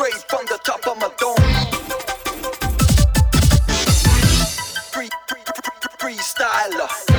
straight from the top of my dome. Free, free, free, freestyler.